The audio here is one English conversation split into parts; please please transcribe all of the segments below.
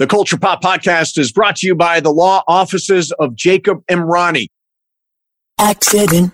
The Culture Pop Podcast is brought to you by the law offices of Jacob Emrani. Accident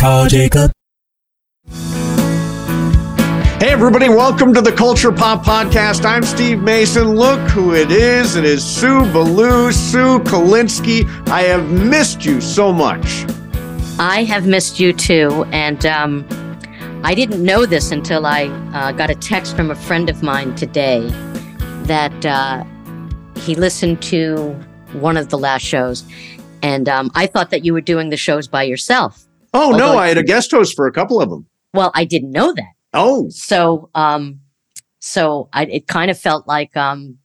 Call Jacob. Hey, everybody, welcome to the Culture Pop Podcast. I'm Steve Mason. Look who it is. It is Sue Ballou, Sue Kolinsky. I have missed you so much. I have missed you too. And um, I didn't know this until I uh, got a text from a friend of mine today that uh, he listened to one of the last shows. And um, I thought that you were doing the shows by yourself. Oh, no, I had a guest host for a couple of them. Well, I didn't know that. Oh, So, um, so I, it kind of felt like, um,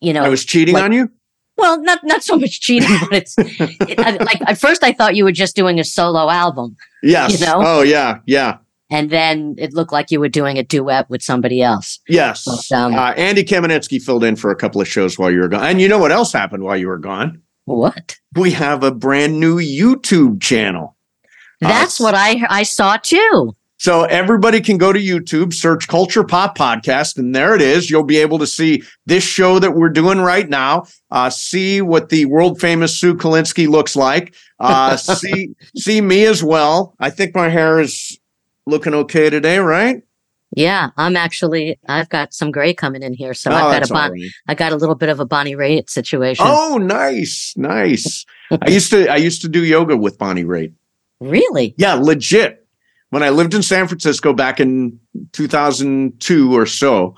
you know, I was cheating like- on you? well, not not so much cheating, but it's it, I- like at first I thought you were just doing a solo album, Yes. you know? Oh, yeah, yeah. and then it looked like you were doing a duet with somebody else. Yes. But, um, uh, Andy Kamenetsky filled in for a couple of shows while you were gone. And you know what else happened while you were gone? What? We have a brand new YouTube channel. Uh, That's what I I saw too. So everybody can go to YouTube, search Culture Pop Podcast, and there it is. You'll be able to see this show that we're doing right now. Uh, see what the world famous Sue Kolinsky looks like. Uh, see see me as well. I think my hair is looking okay today, right? Yeah, I'm actually I've got some gray coming in here, so Oh, I've got a bon- right. I got a little bit of a Bonnie Raitt situation. Oh, nice, nice. I used to I used to do yoga with Bonnie Raitt. Really? Yeah, legit. When I lived in San Francisco back in 2002 or so,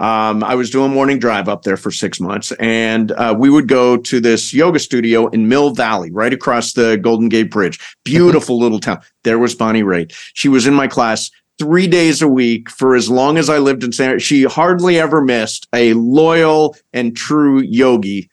um, I was doing morning drive up there for six months, and uh, we would go to this yoga studio in Mill Valley, right across the Golden Gate Bridge. Beautiful little town. There was Bonnie Raitt. She was in my class three days a week for as long as I lived in San. She hardly ever missed a loyal and true yogi.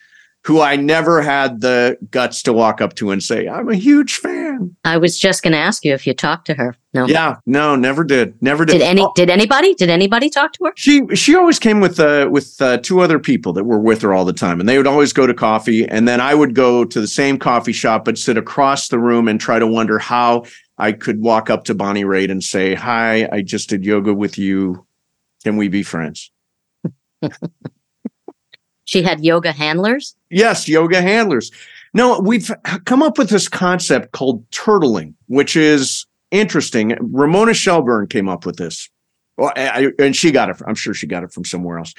Who I never had the guts to walk up to and say, I'm a huge fan. I was just going to ask you if you talked to her. No. Yeah, no, never did. Never did. Did any Oh, did anybody did anybody talk to her? she she always came with uh with uh, two other people that were with her all the time, and they would always go to coffee, and then I would go to the same coffee shop but sit across the room and try to wonder how I could walk up to Bonnie Raitt and say, "Hi, I just did yoga with you. Can we be friends?" She had yoga handlers. Yes, yoga handlers. No, we've come up with this concept called turtling, which is interesting. Ramona Shelburne came up with this. Well, I, and she got it. I'm sure she got it from somewhere else.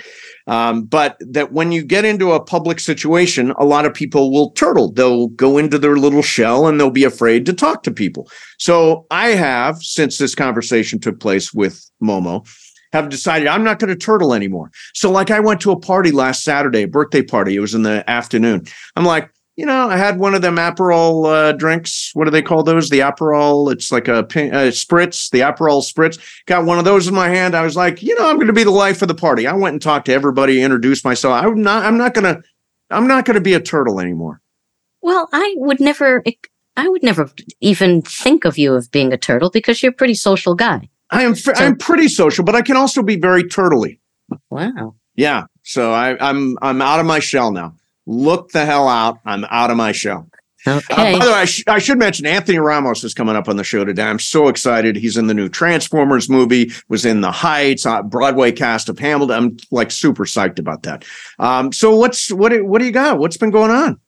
Um, but that when you get into a public situation, a lot of people will turtle. They'll go into their little shell and they'll be afraid to talk to people. So I have, since this conversation took place with Momo, have decided I'm not going to turtle anymore. So, like, I went to a party last Saturday, a birthday party. It was in the afternoon. I'm like, you know, I had one of them Aperol uh, drinks. What do they call those? The Aperol. It's like a uh, spritz, the Aperol spritz. Got one of those in my hand. I was like, you know, I'm going to be the life of the party. I went and talked to everybody, introduced myself. I'm not. I'm not going to. I'm not going to be a turtle anymore. Well, I would never I would never even think of you of being a turtle because you're a pretty social guy. I am. fr- I'm pretty social, but I can also be very turtly. Wow. Yeah. So I, I'm. I'm out of my shell now. Look the hell out. I'm out of my shell. Okay. Uh, by the way, I, sh- I should mention Anthony Ramos is coming up on the show today. I'm so excited. He's in the new Transformers movie, was in The Heights, uh, Broadway cast of Hamilton. I'm like super psyched about that. Um, so what's what? What do you got? What's been going on?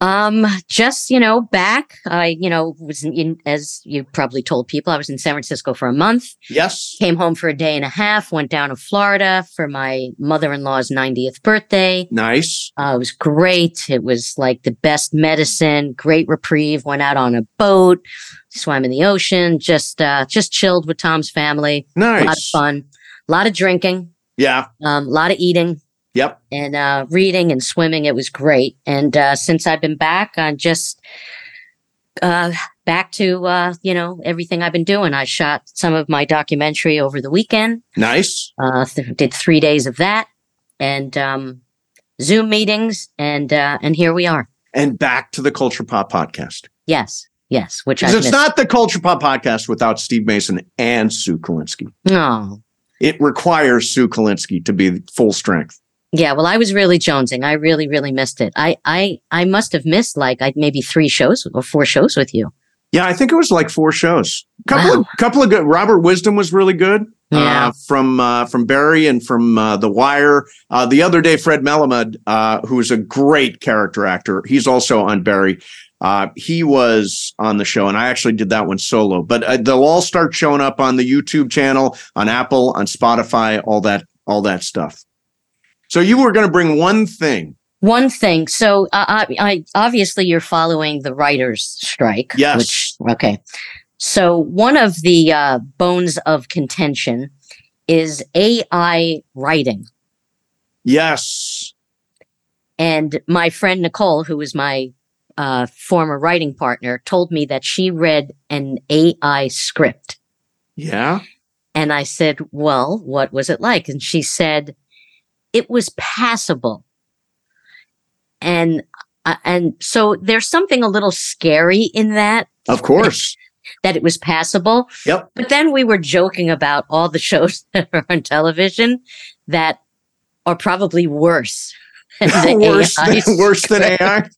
Um, just you know, back. I you know was in, as you probably told people, I was in San Francisco for a month. Yes. Came home for a day and a half. Went down to Florida for my mother-in-law's 90th birthday. Nice. Uh, it was great. It was like the best medicine. Great reprieve. Went out on a boat, swam in the ocean. Just uh, just chilled with Tom's family. A lot of Nice. fun. A lot of drinking. Yeah. Um, a lot of eating Yep. and uh, reading and swimming. It was great. And uh, since I've been back, I'm just uh, back to uh, you know everything I've been doing. I shot some of my documentary over the weekend. Nice. Uh, th- did three days of that, and um, Zoom meetings, and uh, and here we are. And back to the Culture Pop podcast. Yes, yes. Which it's missed. not the Culture Pop podcast without Steve Mason and Sue Kolinsky. No. It requires Sue Kolinsky to be full strength. Yeah, well, I was really jonesing. I really, really missed it. I, I, I must have missed like I maybe three shows or four shows with you. Yeah, I think it was like four shows. Couple Wow. of couple of good. Robert Wisdom was really good. Yeah. Uh, from uh, from Barry and from uh, The Wire. Uh, the other day, Fred Melamed, uh, who is a great character actor, he's also on Barry. Uh, he was on the show, and I actually did that one solo. But uh, they'll all start showing up on the YouTube channel, on Apple, on Spotify, all that, all that stuff. So you were going to bring one thing. One thing. So, uh, I, I obviously you're following the writers' strike. Yes. Which, okay. So one of the uh, bones of contention is AI writing. Yes. And my friend Nicole, who is my uh, former writing partner, told me that she read an AI script. Yeah. And I said, Well, what was it like? And she said, It was passable. And uh, and so there's something a little scary in that Of course. that it was passable. Yep. But then we were joking about all the shows that are on television that are probably worse. than worse, than, worse than. AI.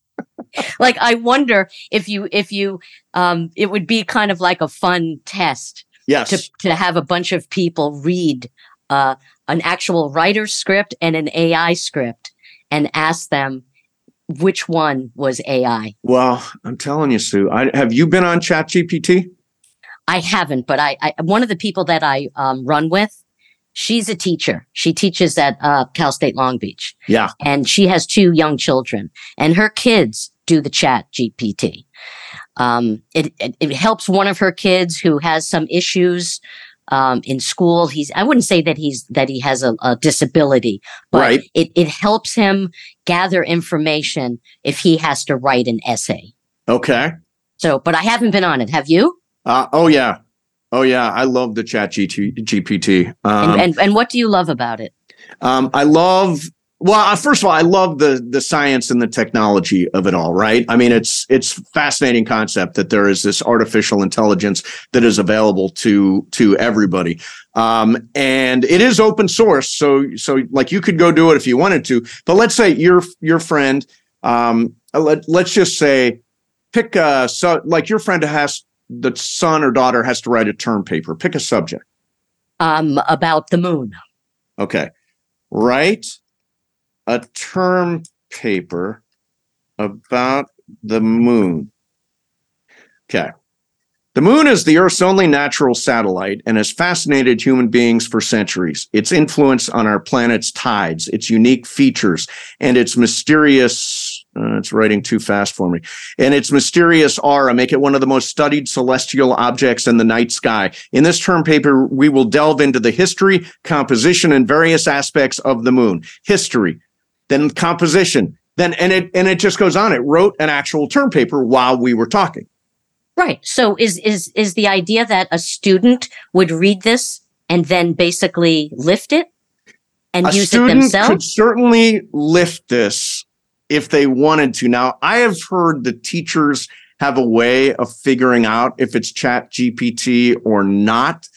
like I wonder if you if you um it would be kind of like a fun test Yes. to to have a bunch of people read uh an actual writer's script and an AI script and ask them which one was AI. well, I'm telling you, Sue. I, have you been on ChatGPT? I haven't, but I, I one of the people that I um, run with, she's a teacher. She teaches at uh, Cal State Long Beach, Yeah. and she has two young children, and her kids do the Chat GPT. Um, it, it it helps one of her kids who has some issues um, in school. He's I wouldn't say that he's that he has a, a disability, but Right. it it helps him gather information if he has to write an essay. Okay. So, but I haven't been on it. Have you? Uh, oh yeah, oh yeah. I love the Chat GPT. Um, and, and and what do you love about it? um, I love. Well, uh, first of all, I love the the science and the technology of it all. Right? I mean, it's it's fascinating concept that there is this artificial intelligence that is available to to everybody, um, and it is open source. So so like you could go do it if you wanted to. But let's say your your friend. Um, let let's just say pick a so like your friend has the son or daughter has to write a term paper. Pick a subject. Um, about the moon. Okay. Write a term paper about the moon. Okay. The moon is the Earth's only natural satellite and has fascinated human beings for centuries. Its influence on our planet's tides, its unique features, and its mysterious, uh, it's writing too fast for me, and its mysterious aura make it one of the most studied celestial objects in the night sky. In this term paper, we will delve into the history, composition, and various aspects of the moon. History, then composition, then and it and it just goes on. It wrote an actual term paper while we were talking. Right. So is is is the idea that a student would read this and then basically lift it and a use it student could certainly lift this if they wanted to. Now, I have heard the teachers have a way of figuring out if it's Chat GPT or not.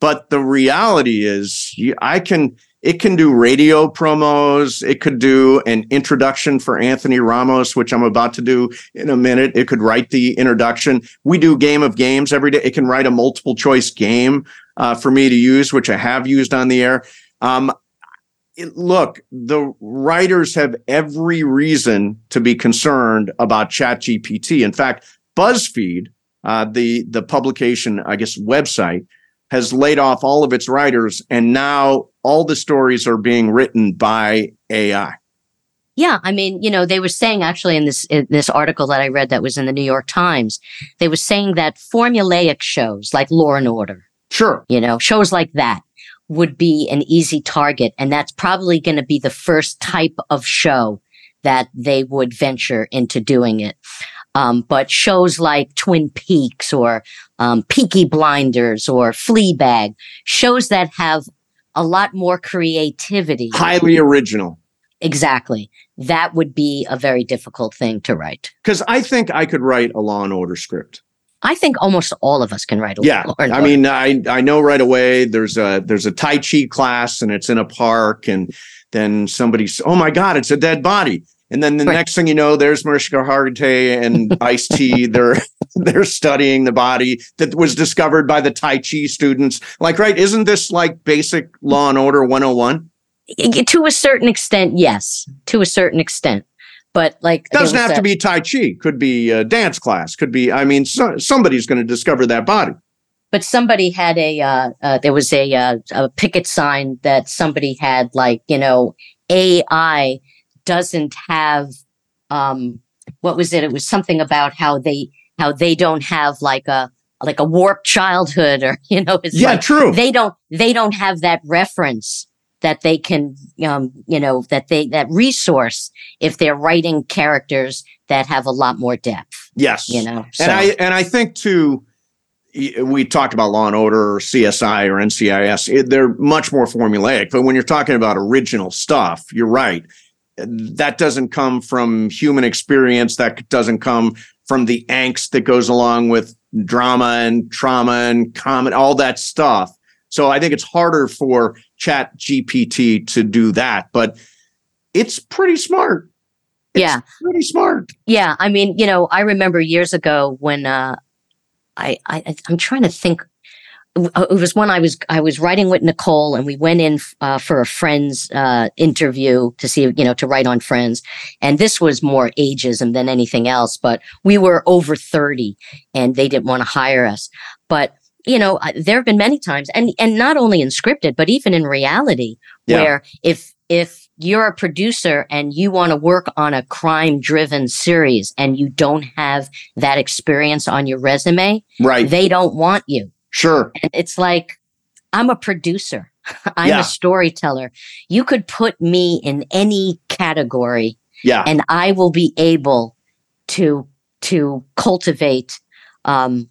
But the reality is, I can. It can do radio promos. It could do an introduction for Anthony Ramos, which I'm about to do in a minute. It could write the introduction. We do game of games every day. It can write a multiple choice game uh, for me to use, which I have used on the air. Um, it- look, the writers have every reason to be concerned about ChatGPT. In fact, BuzzFeed, uh, the the publication, I guess, website, has laid off all of its writers, and now all the stories are being written by AI. Yeah, I mean, you know, they were saying actually in this in this article that I read that was in the New York Times, they were saying that formulaic shows like Law and Order, Sure, you know, shows like that would be an easy target, and that's probably going to be the first type of show that they would venture into doing it. Um, but shows like Twin Peaks or um, Peaky Blinders or Fleabag, shows that have a lot more creativity, highly original. exactly. That would be a very difficult thing to write. Because I think I could write a Law and Order script. I think almost all of us can write a Yeah, Law and I Order. mean, I I know right away. There's a there's a Tai Chi class, and it's in a park, and then somebody's, oh my God, it's a dead body. And then the Right. next thing you know, there's Mariska Hargitay and Ice T. They're they're studying the body that was discovered by the Tai Chi students. Like, right? Isn't this like basic Law and Order 101? Y- to a certain extent, yes, to a certain extent. But like, there Doesn't have to be Tai Chi. Could be a dance class. Could be. I mean, so, somebody's going to discover that body. but somebody had a uh, uh, there was a, uh, a picket sign that somebody had like you know AI doesn't have um what was it? It was something about how they how they don't have like a like a warped childhood or you know it's yeah, like true. they don't they don't have that reference that they can um you know that they that resource if they're writing characters that have a lot more depth yes. you know so, And I and I think too, we talked about Law and Order or CSI or NCIS. It, they're much more formulaic. But when you're talking about original stuff, you're right. That doesn't come from human experience. That doesn't come from the angst that goes along with drama and trauma and comment, all that stuff. So I think it's harder for Chat GPT to do that, but it's pretty smart. It's yeah pretty smart. Yeah, I mean, you know, I remember years ago when uh, I, I I'm trying to think. It was when I was I was writing with Nicole, and we went in uh, for a friend's uh, interview to see, you know, to write on Friends, and this was more ageism than anything else. But we were over thirty, and they didn't want to hire us. But you know, there have been many times, and and not only in scripted, but even in reality, Yeah. where if if you're a producer and you want to work on a crime driven series and you don't have that experience on your resume, Right. they don't want you. Sure. And it's like, I'm a producer, I'm Yeah. a storyteller. You could put me in any category Yeah. and I will be able to to cultivate um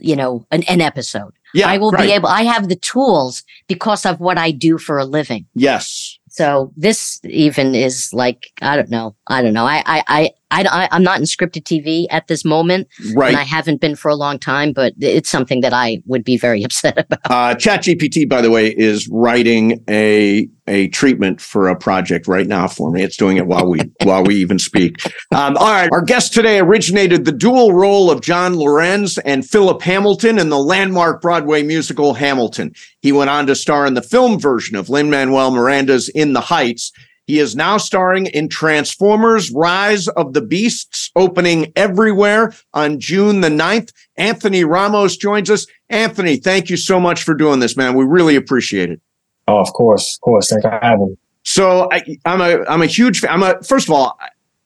you know an, an episode. Yeah. I will right. be able I have the tools because of what I do for a living. Yes. So this even is like I don't know. I don't know. I I I, I I'm not in scripted TV at this moment, Right. and I haven't been for a long time. But it's something that I would be very upset about. Uh, ChatGPT, by the way, is writing a a treatment for a project right now for me. It's doing it while we while we even speak. Um, all right, our guest today originated the dual role of John Laurens and Philip Hamilton in the landmark Broadway musical Hamilton. He went on to star in the film version of Lin Manuel Miranda's In the Heights. He is now starring in Transformers Rise of the Beasts, opening everywhere on June the 9th. Anthony Ramos joins us. Anthony, thank you so much for doing this, man. We really appreciate it. Oh, of course, of course. Thank for having me. So I, I'm a I'm a huge fan. I'm a first of all,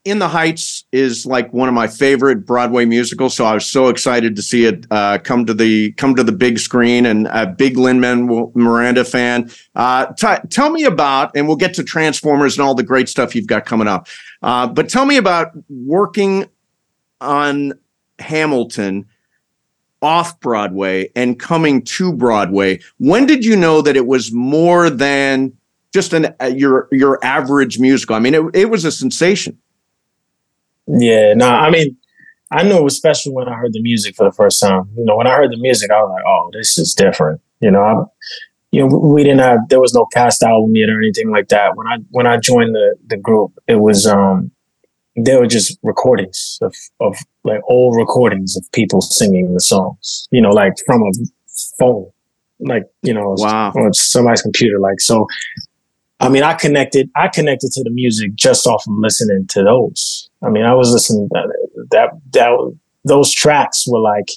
In the Heights is like one of my favorite Broadway musicals. So I was so excited to see it uh, come to the come to the big screen, and a big Lin Manuel Miranda fan. Uh, t- tell me about, and we'll get to Transformers and all the great stuff you've got coming up. Uh, but tell me about working on Hamilton off Broadway and coming to Broadway. When did you know that it was more than just an uh, your your average musical? I mean, it, it was a sensation. Yeah, no, I mean, I knew it was special when I heard the music for the first time. You know, when I heard the music, I was like, "Oh, this is different." You know, I, you know, we didn't have there was no cast album yet or anything like that. When I when I joined the the group, it was um, they were just recordings of of like old recordings of people singing the songs. You know, like from a phone, like you know, Wow. or somebody's computer. Like so, I mean, I connected. I connected to the music just off of listening to those. I mean, I was listening that that, that those tracks were like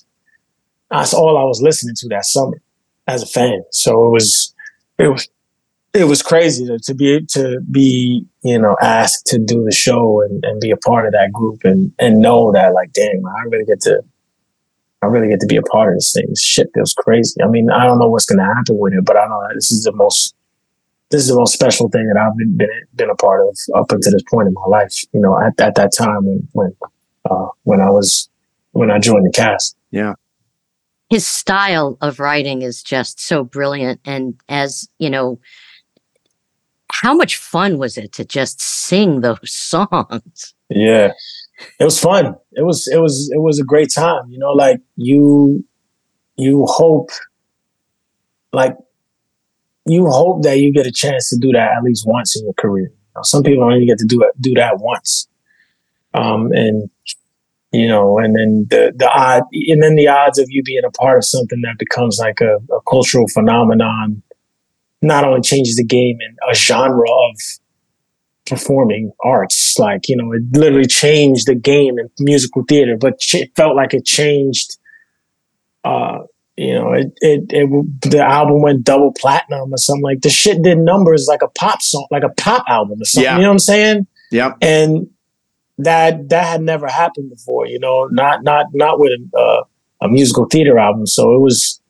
that's all I was listening to that summer as a fan. So it was it was it was crazy to, to be to be you know asked to do the show and, and be a part of that group and and know that like damn I really get to I really get to be a part of this thing. Shit feels crazy. I mean, I don't know what's gonna happen with it, but I know this is the most this is the most special thing that I've been been, been a part of up until this point in my life. You know, at, at that time when when uh, when I was when I joined the cast. Yeah. His style of writing is just so brilliant, and as you know, how much fun was it to just sing those songs? Yeah. It was fun. It was it was it was a great time. You know, like you you hope like you hope that you get a chance to do that at least once in your career. You know, some people only get to do it do that once. Um and you know, and then the the odd and then the odds of you being a part of something that becomes like a, a cultural phenomenon not only changes the game and a genre of performing arts. Like, you know, it literally changed the game in musical theater, but it felt like it changed, uh, you know, it, it, it, the album went double platinum or something like the shit did numbers like a pop song, like a pop album or something. Yeah. You know what I'm saying? Yeah. And that, that had never happened before, you know, not, not, not with a, uh, a musical theater album. So it was,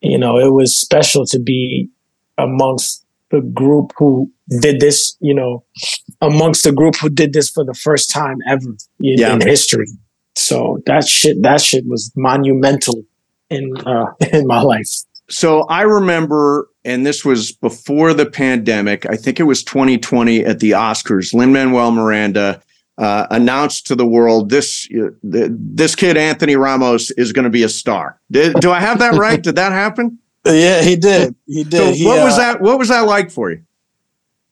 you know, it was special to be amongst the group who did this, you know, amongst the group who did this for the first time ever in, yeah. in history. So that shit, that shit was monumental in uh, in my life. So I remember, and this was before the pandemic. I think it was 2020 at the Oscars. Lin Manuel Miranda uh, announced to the world this uh, this kid Anthony Ramos is going to be a star. Did, do I have that right? did that happen? Yeah, he did. He did. So he, what was uh, that? What was that like for you?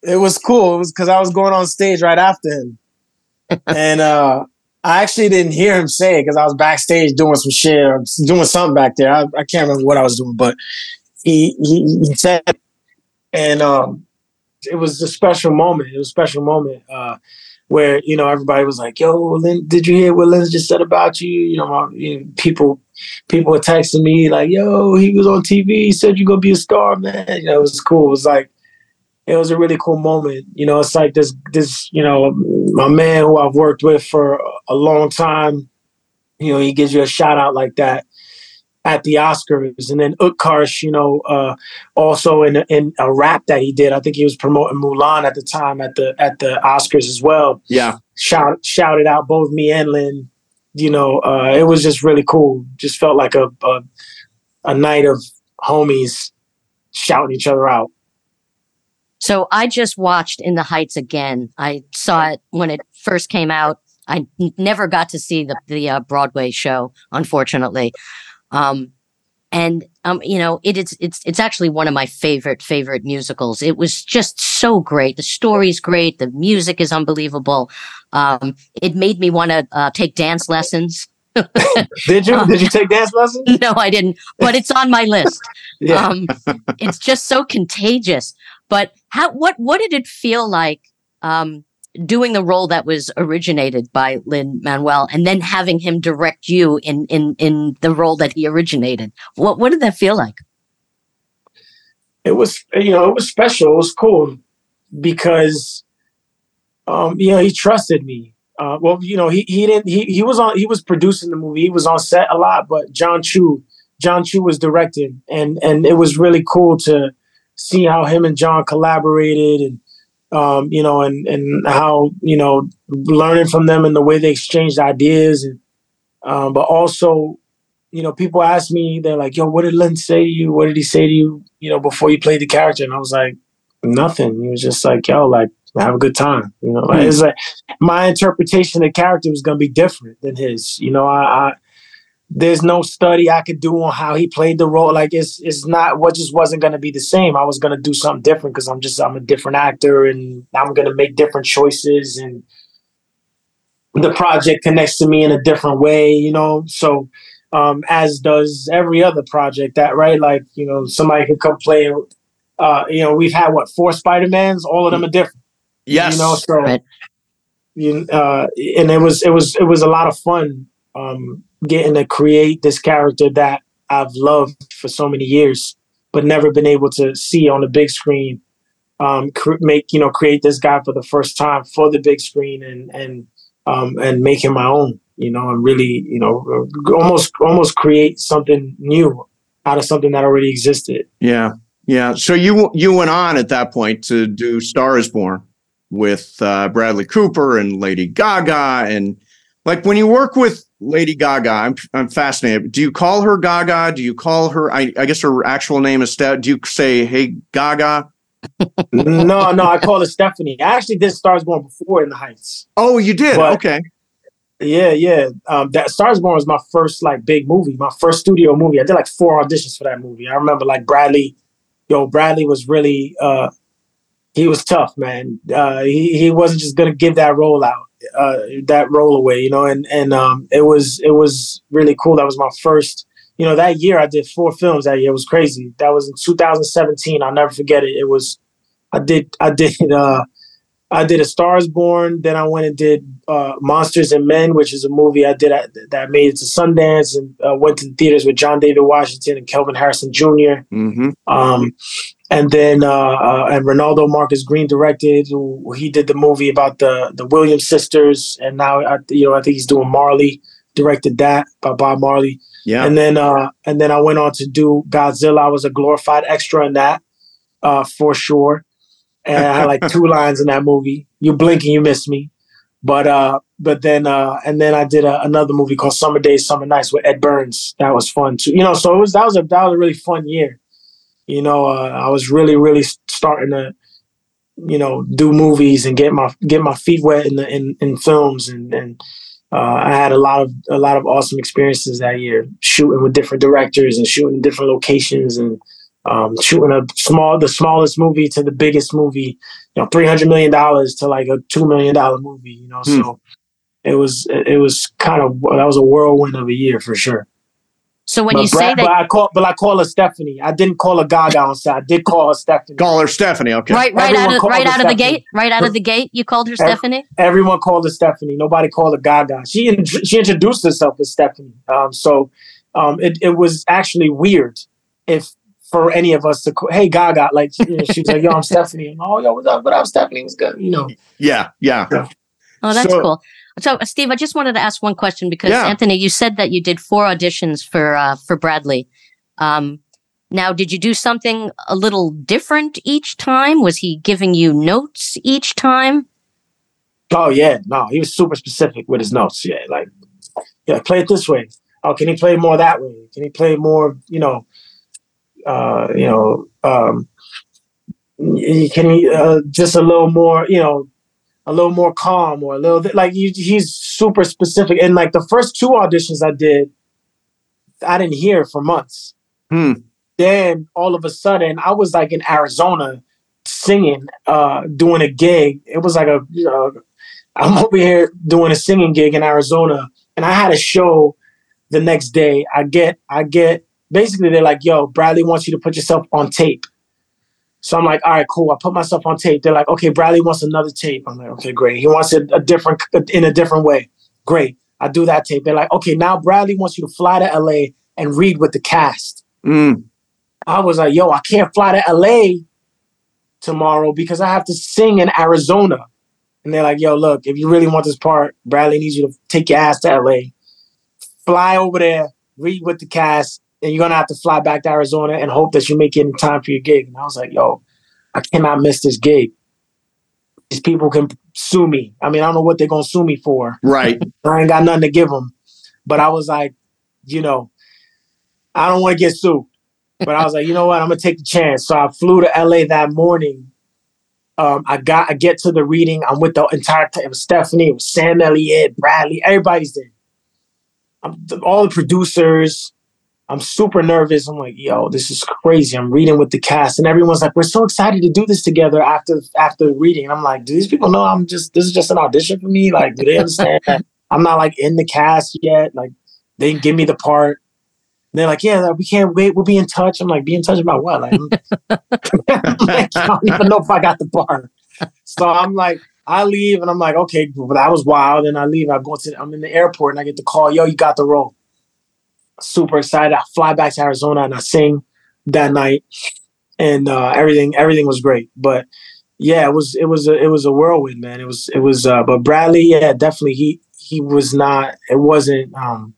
It was cool. It was because I was going on stage right after him, and uh, I actually didn't hear him say it because I was backstage doing some shit or doing something back there. I, I can't remember what I was doing, but he he, he said, and um, it was a special moment. It was a special moment. Uh, where you know everybody was like, "Yo, Lin, did you hear what Lin just said about you?" You know, you know, people people were texting me like, "Yo, he was on TV. He said you're gonna be a star, man." You know, it was cool. It was like it was a really cool moment. You know, it's like this this you know my man who I've worked with for a long time. You know, he gives you a shout out like that at the Oscars, and then Utkarsh, you know, uh, also in in a rap that he did. I think he was promoting Mulan at the time at the at the Oscars as well. Yeah, shout shouted out both me and Lin. You know, uh, it was just really cool. Just felt like a, a a night of homies shouting each other out. So I just watched In the Heights again. I saw it when it first came out. I never got to see the the uh, Broadway show, unfortunately. Um, and um, you know, it is it's it's actually one of my favorite favorite musicals. It was just so great. The story's great. The music is unbelievable. Um, it made me want to uh, take dance lessons. did you? Did you take dance lessons? No, I didn't. But it's on my list. yeah. Um, it's just so contagious. But how? What? What did it feel like? Um, doing the role that was originated by Lin Manuel and then having him direct you in in in the role that he originated. What what did that feel like? It was you know, it was special. It was cool because um, you know, he trusted me. Uh, well, you know, he he didn't he he was on he was producing the movie. He was on set a lot, but Jon Chu Jon Chu was directing and and it was really cool to see how him and Jon collaborated and um, you know, and and how you know learning from them and the way they exchanged ideas, and um, but also, you know, people ask me, they're like, "Yo, what did Lin say to you? What did he say to you? You know, before you played the character?" And I was like, "Nothing." He was just like, "Yo, like." Have a good time, you know. Mm-hmm. It's like my interpretation of the character was gonna be different than his. You know, I, I there's no study I could do on how he played the role. Like it's it's not what just wasn't gonna be the same. I was gonna do something different because I'm just I'm a different actor and I'm gonna make different choices and the project connects to me in a different way, you know. So um, as does every other project that right, like you know, somebody could come play. Uh, you know, we've had what four Spider Mans. All of them are different. Yes, you know. So, right. you uh, and it was it was it was a lot of fun. Um, getting to create this character that I've loved for so many years, but never been able to see on the big screen. Um, cr- make you know create this guy for the first time for the big screen and and um, and make him my own. You know, and really you know almost almost create something new out of something that already existed. Yeah, yeah. So you you went on at that point to do *Star Is Born* with uh, Bradley Cooper and Lady Gaga and like when you work with Lady Gaga, I'm I'm fascinated. Do you call her Gaga? Do you call her? I, I guess her actual name is Steph. Do you say Hey Gaga? no, no, I call her Stephanie. I actually did Stars Born before in the Heights. Oh, you did? But- okay. Yeah, yeah. Um, that Stars Born was my first like big movie, my first studio movie. I did like four auditions for that movie. I remember like Bradley, yo, Bradley was really uh he was tough, man. Uh he, he wasn't just gonna give that role out, uh that role away, you know, and and um it was it was really cool. That was my first you know, that year I did four films that year. It was crazy. That was in 2017. I'll never forget it. It was I did I did uh I did A Stars Born. Then I went and did uh, Monsters and Men, which is a movie I did at, that made it to Sundance and uh, went to the theaters with John David Washington and Kelvin Harrison Jr. hmm Um, and then uh, uh, and Reinaldo Marcus Green directed. who- He did the movie about the the Williams sisters, and now I, you know I think he's doing Marley. Directed that by Bob Marley. Yeah. And then uh and then I went on to do Godzilla. I was a glorified extra in that, uh, for sure. And I had like two lines in that movie. You blink and you miss me. But uh but then uh and then I did a, another movie called Summer Days, Summer Nights with Ed Burns. That was fun too. You know, so it was that was a that was a really fun year. You know, uh, I was really, really starting to, you know, do movies and get my get my feet wet in the in, in films and and uh, I had a lot of a lot of awesome experiences that year, shooting with different directors and shooting in different locations and um, shooting a small the smallest movie to the biggest movie, you know, three hundred million dollars to like a two million dollar movie, you know. Hmm. So it was it was kind of that was a whirlwind of a year for sure. So when but, you say Brad- but that, I call but I call her Stephanie. I didn't call her Gaga on set. I did call her Stephanie. Call her Stephanie. Okay. right, right Everyone out of right out of the gate, right out of the gate, you called her Every- Stephanie. everyone called her Stephanie. Nobody called her Gaga. She in, she introduced herself as Stephanie. Um, so um, it it was actually weird if for any of us to call, hey Gaga, like you know, she was like, yo, I'm Stephanie. And, oh, yo, what's up? What up, Stephanie? What's good? You know. Yeah. Yeah. Oh, that's So- cool. So, uh, Steve, I just wanted to ask one question because Yeah. Anthony, you said that you did four auditions for uh, for Bradley. Um, now, did you do something a little different each time? Was he giving you notes each time? Oh yeah, no, he was super specific with his notes. Yeah, like yeah, play it this way. Oh, can he play more that way? Can he play more? You know, uh, you know, um, can he uh, just a little more? You know, a little more calm or a little bit like he, he's super specific. And like the first two auditions I did, I didn't hear for months. Hmm. Then all of a sudden, I was like in Arizona singing, uh, doing a gig. It was like a, you know, I'm over here doing a singing gig in Arizona, and I had a show the next day. I get, I get, basically they're like, "Yo, Bradley wants you to put yourself on tape." So I'm like, "All right, cool." I put myself on tape. They're like, "Okay, Bradley wants another tape." I'm like, "Okay, great. He wants it a different, in a different way." Great. I do that tape. They're like, "Okay, now Bradley wants you to fly to LA and read with the cast." Mm. I was like, yo, I can't fly to LA tomorrow because I have to sing in Arizona. And they're like, yo, look, if you really want this part, Bradley needs you to take your ass to LA, fly over there, read with the cast, and you're gonna have to fly back to Arizona and hope that you make it in time for your gig. And I was like, yo, I cannot miss this gig. These people can sue me. I mean, I don't know what they're gonna sue me for. Right. I ain't got nothing to give them. But I was like, you know, I don't want to get sued. But I was like, you know what? I'm gonna take the chance. So I flew to LA that morning. Um, I got I get to the reading. I'm with the entire team. It was Stephanie, it was Sam Elliott, Bradley, everybody's there. I'm, all the producers. I'm super nervous. I'm like, yo, this is crazy. I'm reading with the cast, and everyone's like, we're so excited to do this together after after reading. And I'm like, do these people know I'm just this is just an audition for me? Like, do they understand I'm not like in the cast yet? Like, they didn't give me the part. And they're like, yeah, we can't wait. We'll be in touch. I'm like, be in touch about what? Like, I'm like, I don't even know if I got the part. So I'm like, I leave and I'm like, okay, well, that was wild. And I leave. I go to, I'm in the airport and I get the call, yo, you got the role. Super excited. I fly back to Arizona and I sing that night, and uh, everything everything was great. But yeah, it was it was a, it was a whirlwind, man. It was it was. Uh, but Bradley, yeah, definitely he he was not. It wasn't. um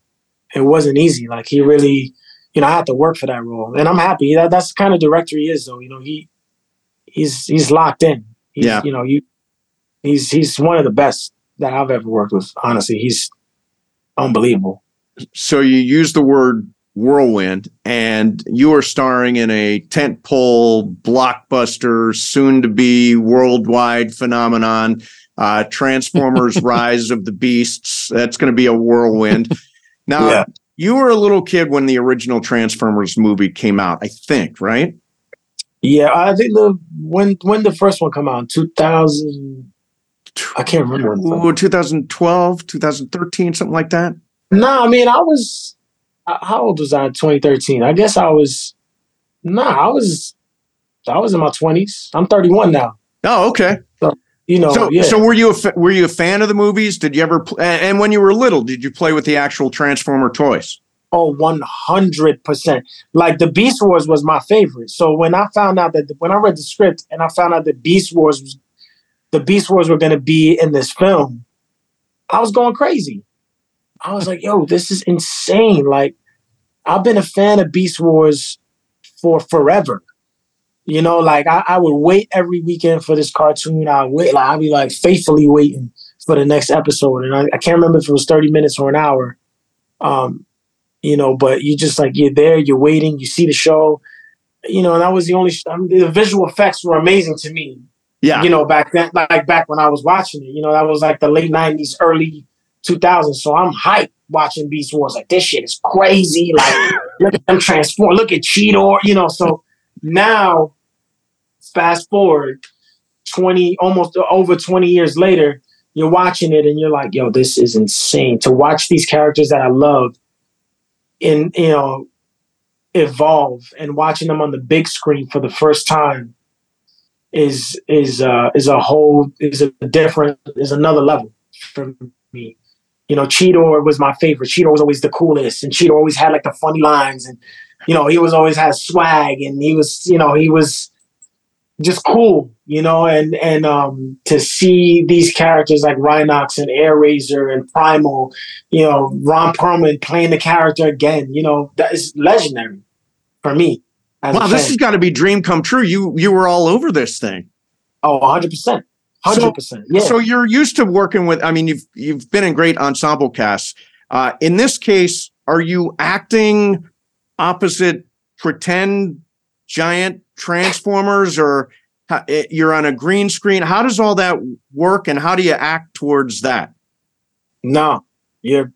It wasn't easy. Like he really, you know, I had to work for that role, and I'm happy. That that's the kind of director he is, though. You know, he he's he's locked in. He's, Yeah. You know, you he's he's one of the best that I've ever worked with. Honestly, he's unbelievable. So you use the word Whirlwind, and you are starring in a tentpole blockbuster, soon to be worldwide phenomenon, uh, Transformers: Rise of the Beasts. That's going to be a whirlwind. Now, Yeah. you were a little kid when the original Transformers movie came out, I think, right? Yeah, I think the when when the first one come out, two thousand. I can't remember. When Ooh, 2012, 2013, something like that. No, I mean I was. uh, How old was I? in 2013. I guess I was. Nah, I was. I was in my twenties. I'm 31 now. Oh, okay. You know, so, yeah. so were you a fa- were you a fan of the movies? Did you ever? Pl- and when you were little, did you play with the actual Transformer toys? Oh, 100%. Like the Beast Wars was my favorite. So when I found out that, when I read the script and I found out that Beast Wars was, the Beast Wars were going to be in this film, I was going crazy. I was like, yo, this is insane. Like, I've been a fan of Beast Wars for forever. You know, like I, I would wait every weekend for this cartoon. I would wait, like I'd be like faithfully waiting for the next episode. And I, I can't remember if it was 30 minutes or an hour. Um, you know, but you just like you're there, you're waiting, you see the show, you know, and that was the only. I mean, the visual effects were amazing to me. Yeah. You know, back then, like back when I was watching it, you know, that was like the late '90s, early 2000s. So I'm hyped watching Beast Wars. Like this shit is crazy. Like look at them transform. Look at Cheetor. You know, so now, fast forward 20, almost over 20 years later, you're watching it and you're like, yo, this is insane. To watch these characters that I love in you know evolve and watching them on the big screen for the first time is is uh is a whole is a different is another level for me. You know, Cheetor was my favorite. Cheetor was always the coolest, and Cheetor always had like the funny lines, and you know, he was always had swag, and he was, you know, he was just cool, you know, and and um to see these characters like Rhinox and Airazor and Primal, you know, Ron Perlman playing the character again, you know, that is legendary for me. Wow, this has got to be dream come true. You you were all over this thing. oh 100 percent, hundred percent, yeah. So you're used to working with. I mean, you've you've been in great ensemble casts. Uh, in this case, are you acting opposite pretend giant transformers, or how- eh, you're on a green screen? How does all that work, and how do you act towards that? No, you're,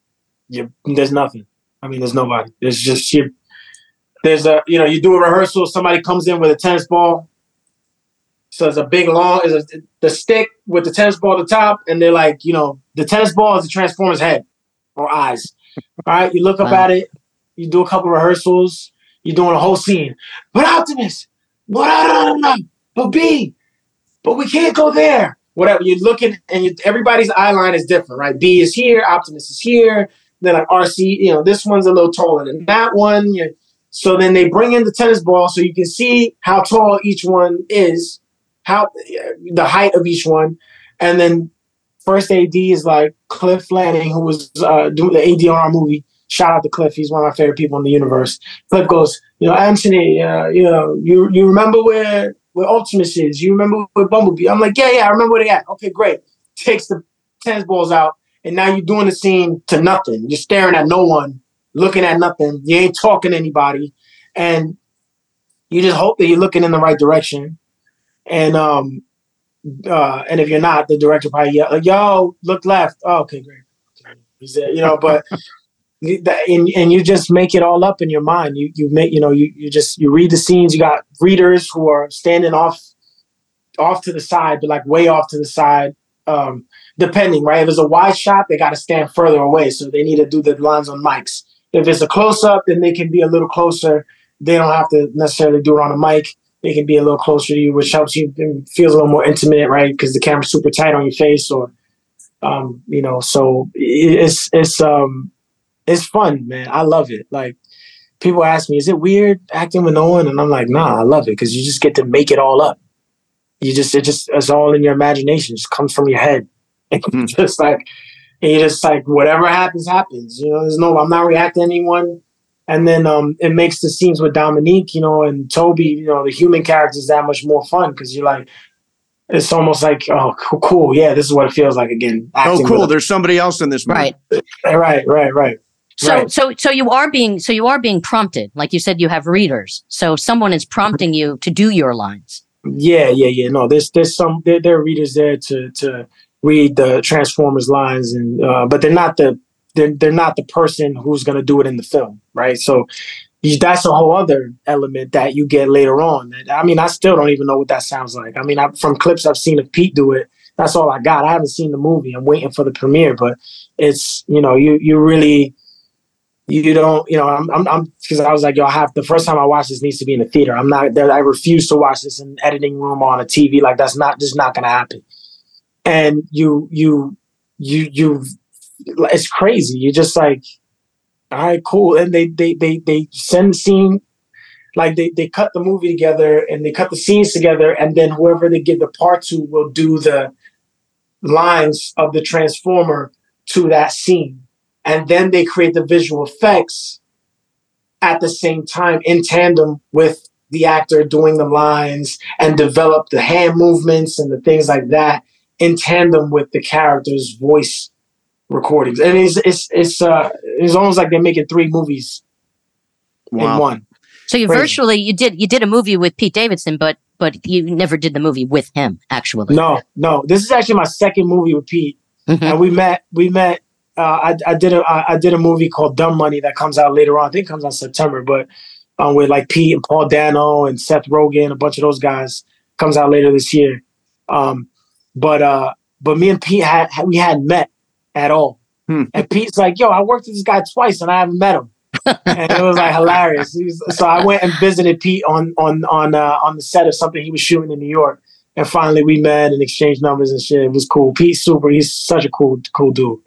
you're, there's nothing. I mean, there's nobody. There's just you. There's a, you know, you do a rehearsal. Somebody comes in with a tennis ball. So it's a big long, is a the stick with the tennis ball at the top, and they're like, you know, the tennis ball is the transformer's head or eyes. All right, you look up Wow. at it. You do a couple rehearsals. You're doing a whole scene. But Optimus, but I but B, but we can't go there. Whatever you're looking, and you, everybody's eye line is different, right? B is here, Optimus is here. Then like Arcee, you know, this one's a little taller than that one. You- so then they bring in the tennis ball so you can see how tall each one is, how the height of each one, and then first AD is like Cliff Lanning, who was uh, doing the ADR movie. Shout out to Cliff; he's one of my favorite people in the universe. Cliff goes, you know, Anthony, uh, you know, you you remember where where Optimus is? You remember where Bumblebee? I'm like, yeah, yeah, I remember where they at. Okay, great. Takes the tennis balls out, and now you're doing the scene to nothing. You're staring at no one, looking at nothing. You ain't talking to anybody, and you just hope that you're looking in the right direction. And um, uh, and if you're not, the director probably yell, "Yo, look left." Oh, okay, great. Said, you know, but and, and you just make it all up in your mind. You you make you know you you just you read the scenes. You got readers who are standing off off to the side, but like way off to the side. Um, depending, right? If it's a wide shot, they got to stand further away, so they need to do the lines on mics. If it's a close up, then they can be a little closer. They don't have to necessarily do it on a mic. They can be a little closer to you, which helps you feels a little more intimate, right? Because the camera's super tight on your face, or um, you know. So it's it's um it's fun, man. I love it. Like people ask me, is it weird acting with no one? And I'm like, nah, I love it because you just get to make it all up. You just it just it's all in your imagination. It just comes from your head. Hmm. just like and you just like whatever happens, happens. You know, there's no I'm not reacting to anyone. And then um it makes the scenes with Dominique, you know, and Toby, you know, the human characters that much more fun because you're like it's almost like, oh, cool, cool. Yeah, this is what it feels like again. Oh, cool. with There's somebody else in this movie. Right. Right, right, right. So Right. so so you are being so you are being prompted. Like you said, you have readers. So someone is prompting you to do your lines. Yeah, yeah, yeah. No, there's there's some there, there are readers there to to read the Transformers lines, and uh, but they're not the they're they're not the person who's gonna do it in the film, right? So that's a whole other element that you get later on. I mean, I still don't even know what that sounds like. I mean, I, from clips I've seen of Pete do it, that's all I got. I haven't seen the movie. I'm waiting for the premiere, but it's you know you you really you don't you know i'm i'm because i was like yo i have the first time i watch this needs to be in the theater i'm not there i refuse to watch this in editing room on a tv like that's not just not gonna happen and you you you you it's crazy. You're just like all right cool. And they they they they send scene like they, they cut the movie together and they cut the scenes together and then whoever they give the part to will do the lines of the transformer to that scene. And then they create the visual effects at the same time in tandem with the actor doing the lines and develop the hand movements and the things like that in tandem with the character's voice recordings and it's it's it's uh it's almost like they're making three movies in one So you Crazy. virtually you did you did a movie with Pete Davidson, but but you never did the movie with him actually. no no this is actually my second movie with pete Mhm. and we met we met uh, I, I did a I I did a movie called Dumb Money that comes out later on. I think it comes out September, but um, with like Pete and Paul Dano and Seth Rogen, a bunch of those guys comes out later this year. Um, but uh, but me and Pete had had- we hadn't met at all, Hmm. and Pete's like, "Yo, I worked with this guy twice and I haven't met him," and it was like hilarious. So I went and visited Pete on on on uh, on the set of something he was shooting in New York. And finally, we met and exchanged numbers and shit. It was cool. Pete's super. He's such a cool, cool dude.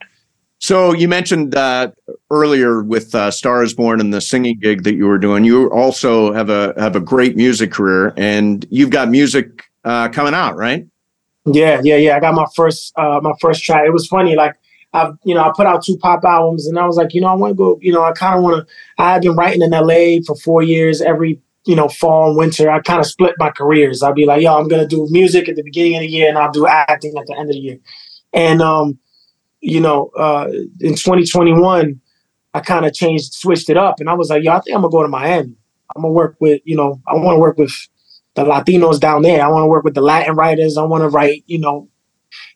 So you mentioned uh, earlier with uh, Star is Born and the singing gig that you were doing. You also have a have a great music career, and you've got music uh, coming out, right? Yeah, yeah, yeah. I got my first uh my first track. It was funny, like I've you know, I put out two pop albums and I was like, you know, I want to go, you know, I kind of want to I had been writing in LA for four years every, you know, fall and winter. I kind of split my careers. I'd be like, yo, I'm gonna do music at the beginning of the year and I'll do acting at the end of the year. And um, you know, uh in 2021, I kind of changed, switched it up, and I was like, yo, I think I'm gonna go to Miami. I'm gonna work with, you know, I want to work with the Latinos down there. I want to work with the Latin writers. I want to write, you know,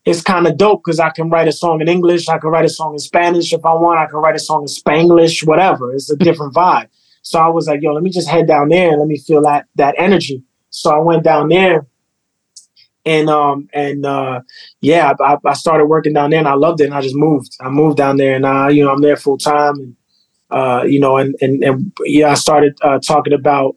it's kind of dope because I can write a song in English. I can write a song in Spanish if I want. I can write a song in Spanglish, whatever. It's a different vibe. So I was like, yo, let me just head down there and let me feel that that energy. So I went down there and um and uh yeah, I, I started working down there and I loved it and I just moved. I moved down there and I, you know, I'm there full time and uh, you know, and and and yeah, I started uh, talking about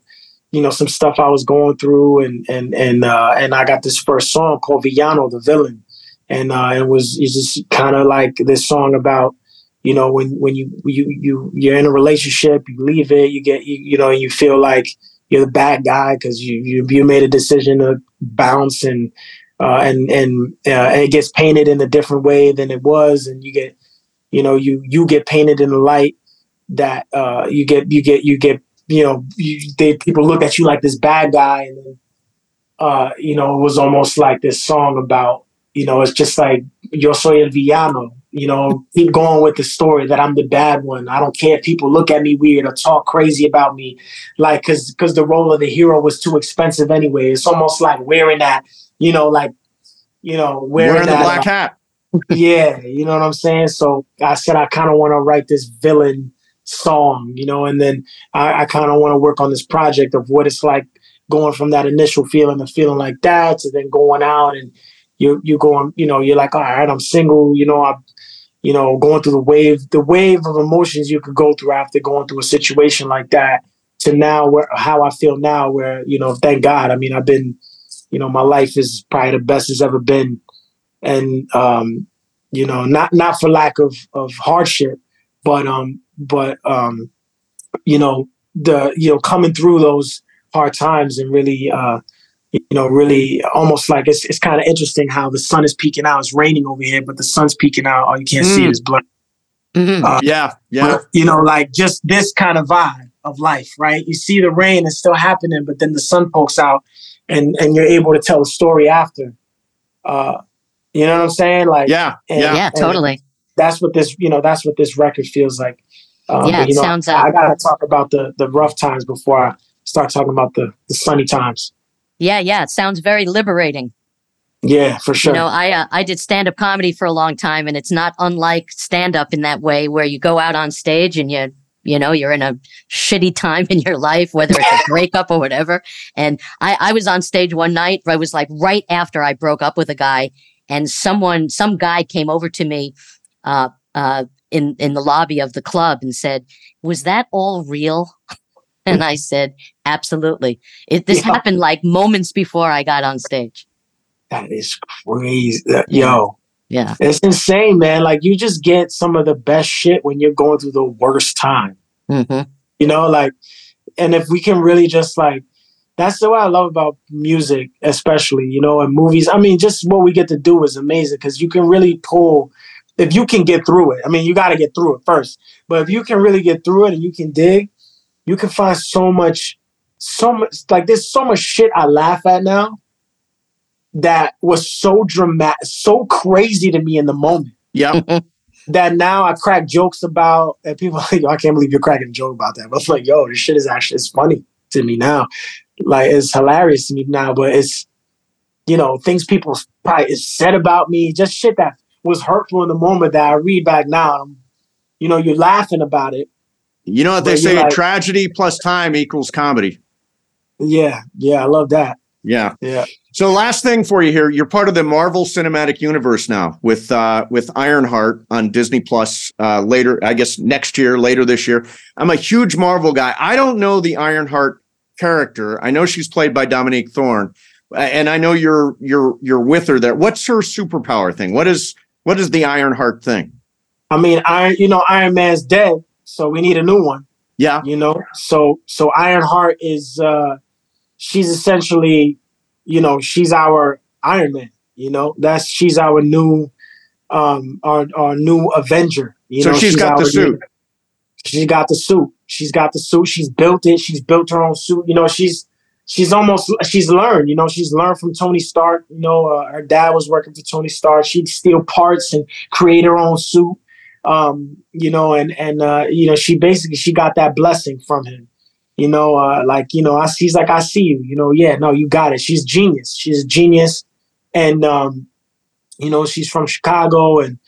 you know some stuff I was going through, and and and uh, and I got this first song called Villano, the villain, and uh, it was it's just kind of like this song about you know when when you you you you're in a relationship, you leave it, you get you, you know you feel like you're the bad guy because you you you made a decision to bounce and uh, and and uh, and it gets painted in a different way than it was, and you get you know you you get painted in the light that uh, you get you get you get you know you, they people look at you like this bad guy. And then uh, you know it was almost like this song about you know it's just like yo soy el villano you know keep going with the story that I'm the bad one I don't care if people look at me weird or talk crazy about me like because because the role of the hero was too expensive anyway it's almost like wearing that you know like you know wearing, Wearing the that, black uh, hat. yeah, you know what I'm saying. So I said I kind of want to write this villain song, you know, and then I, I kind of want to work on this project of what it's like going from that initial feeling of feeling like that to then going out and you you going, you know, you're like, all right, I'm single, you know, I'm, you know, going through the wave, the wave of emotions you could go through after going through a situation like that to now where how I feel now, where you know, thank God, I mean, I've been, you know, my life is probably the best it's ever been. And um, you know, not not for lack of of hardship, but um, but um, you know, the you know, coming through those hard times and really uh, you know, really almost like it's it's kind of interesting how the sun is peeking out. It's raining over here, but the sun's peeking out. All you can't see Mm. is blood. Mhm. Uh, Yeah, yeah. But, you know, like just this kind of vibe of life, right? You see the rain is still happening, but then the sun pokes out and and you're able to tell a story after. Uh, you know what I'm saying? Like Yeah, and- yeah. yeah, and totally. That's what this, you know, that's what this record feels like. Um, Yeah, but, it you know, sounds, I, uh, I gotta talk about the the rough times before I start talking about the the sunny times. Yeah, yeah. It sounds very liberating. Yeah, for sure. You know, I uh, I did stand up comedy for a long time, and it's not unlike stand up in that way, where you go out on stage and you you know you're in a shitty time in your life, whether it's a breakup or whatever. And I I was on stage one night. I was like right after I broke up with a guy, and someone some guy came over to me, uh uh in in the lobby of the club and said, "Was that all real?" And I said, "Absolutely. It this Yeah. happened like moments before I got on stage." that is crazy. That- Yeah. Yo, Yeah. it's insane, man. Like you just get some of the best shit when you're going through the worst time. hmm You know, like, and if we can really just like, that's the way I love about music, especially, you know, and movies. I mean, just what we get to do is amazing because you can really pull, if you can get through it. I mean, you got to get through it first, but if you can really get through it and you can dig, you can find so much, so much, like, there's so much shit I laugh at now that was so dramatic, so crazy to me in the moment Yeah. that now I crack jokes about, and people are like, yo, I can't believe you're cracking a joke about that. But it's like, yo, this shit is actually it's funny to me now. Like it's hilarious to me now, but it's you know things people probably said about me, just shit that was hurtful in the moment that I read back now. You know, you're laughing about it. You know what they But say? like- tragedy plus time equals comedy. Yeah, yeah, I love that. Yeah. Yeah, So last thing for you here, you're part of the Marvel Cinematic Universe now with uh with Ironheart on Disney Plus uh later, I guess next year, later this year. I'm a huge Marvel guy. I don't know the Ironheart character. I know she's played by Dominique Thorne, and I know you're you're you're with her there. What's her superpower thing? What is what is the Ironheart thing? I mean, Iron, you know, Iron Man's dead, so we need a new one. Yeah. you know? So so ironheart is uh she's essentially you know she's our iron man you know? That's she's our new um our our new avenger you so know? she's got the suit. new- she's got the suit. She's got the suit. She's built it. She's built her own suit. You know she's she's almost she's learned you know? She's learned from tony stark you know? Uh, her dad was working for tony stark. She'd steal parts and create her own suit um, you know, and and uh, you know, she basically she got that blessing from him. You know, uh, like you know, I she's like I see you. You know, yeah, no, you got it. She's genius. She's a genius, and um, you know, she's from Chicago, and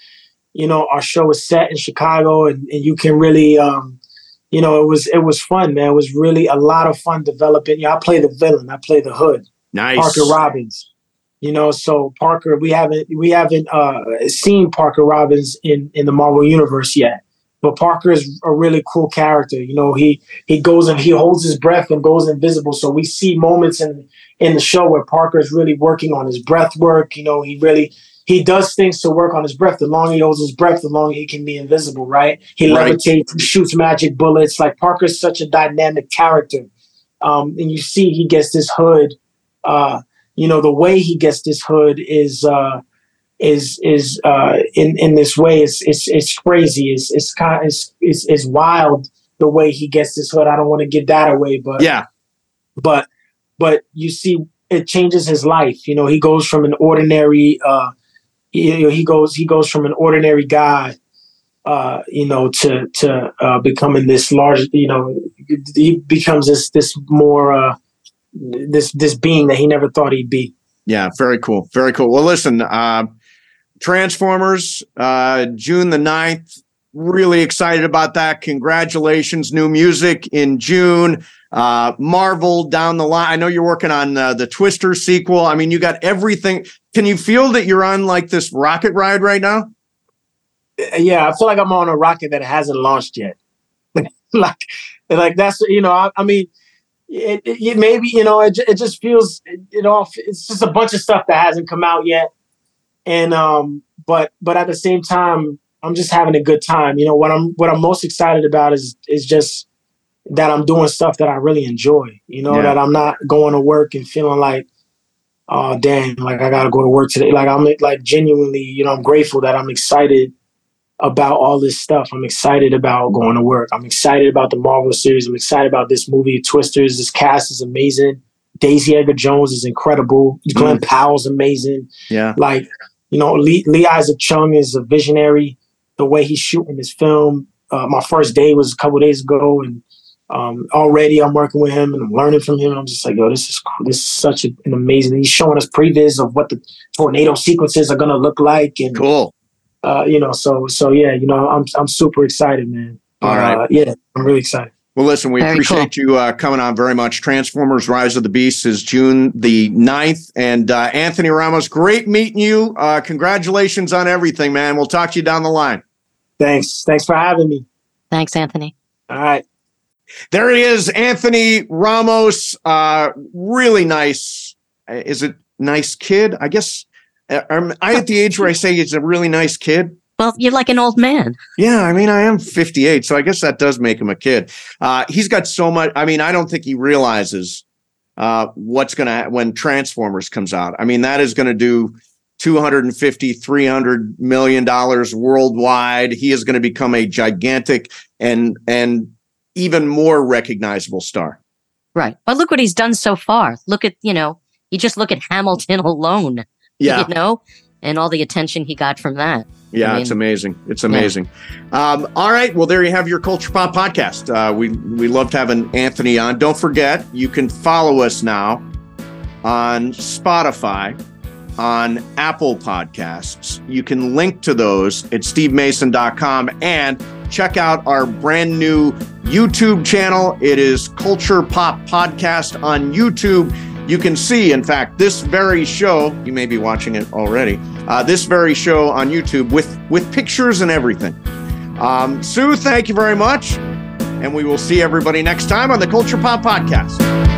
you know, our show is set in Chicago, and, and you can really, um, you know, it was it was fun, man. It was really a lot of fun developing. Yeah, I play the villain. I play the hood. Nice. Parker Robbins. You know, so Parker, we haven't we haven't uh, seen Parker Robbins in in the Marvel universe yet, but Parker is a really cool character. You know, he he goes and he holds his breath and goes invisible. So we see moments in in the show where Parker is really working on his breath work. You know, he really he does things to work on his breath. The longer he holds his breath, the longer he can be invisible. Right? He Right. levitates, he shoots magic bullets. Like Parker's such a dynamic character, um, and you see he gets this hood. Uh, you know the way he gets this hood is uh is is uh in in this way it's it's it's crazy. It's it's kind it's it's, it's wild the way he gets this hood. I don't want to give that away but Yeah. but but you see it changes his life. You know he goes from an ordinary uh you know he goes he goes from an ordinary guy uh you know to to uh becoming this large you know he becomes this this more uh this this being that he never thought he'd be Yeah, very cool. Very cool. Well, listen, uh, Transformers, uh, June the 9th. Really excited about that. Congratulations. New music in June. Uh, Marvel down the line. I know you're working on uh, the Twister sequel. I mean, you got everything. Can you feel that you're on like this rocket ride right now? yeah, I feel like I'm on a rocket that hasn't launched yet. like, like that's you know, I, I mean, it, it, it maybe you know, it, it just feels it, it all. It's just a bunch of stuff that hasn't come out yet, and um, but but at the same time, I'm just having a good time. You know, what I'm what I'm most excited about is is just that I'm doing stuff that I really enjoy. You know, Yeah. that I'm not going to work and feeling like. Oh damn! Like I gotta go to work today. Like I'm like genuinely, you know, I'm grateful that I'm excited about all this stuff. I'm excited about going to work. I'm excited about the Marvel series. I'm excited about this movie, Twisters. This cast is amazing. Daisy Edgar Jones is incredible. Glen Powell's amazing. Yeah. Like, you know, Lee, Lee Isaac Chung is a visionary. The way he's shooting his film, uh, my first day was a couple days ago, and um, already I'm working with him and I'm learning from him. And I'm just like, yo, this is this is such an amazing. He's showing us previs of what the tornado sequences are gonna look like, and Cool. Uh, you know, so so yeah, you know, I'm I'm super excited, man. All right. Uh, yeah, I'm really excited. Well, listen, we Very appreciate you uh, coming on very much. Transformers Rise of the Beast is June the 9th. And uh, Anthony Ramos, great meeting you. Uh, congratulations on everything, man. We'll talk to you down the line. Thanks, thanks for having me. Thanks, Anthony. All right. There he is, Anthony Ramos. Uh, really nice. uh, Is it nice kid? I guess. Uh, Am I at the age where I say he's a really nice kid? Well, you're like an old man. Yeah, I mean, I am 58, so I guess that does make him a kid. Uh, he's got so much. I mean, I don't think he realizes uh, what's going to when Transformers comes out. I mean, that is going to do 250, 300 million dollars worldwide. He is going to become a gigantic and and even more recognizable star. Right. But look what he's done so far. Look at, you know, you just look at Hamilton alone, Yeah, you know, and all the attention he got from that. Yeah, I it's amazing. It's amazing. Um, all right. Well, there you have your Culture Pop podcast. Uh, we we loved having Anthony on. Don't forget, you can follow us now on Spotify, on Apple Podcasts. You can link to those at stevemason.com and check out our brand new YouTube channel. It is Culture Pop Podcast on YouTube. You can see, in fact, this very show, you may be watching it already, uh, this very show on YouTube with, with pictures and everything. Um, Sue, thank you very much. And we will see everybody next time on the Culture Pop Podcast.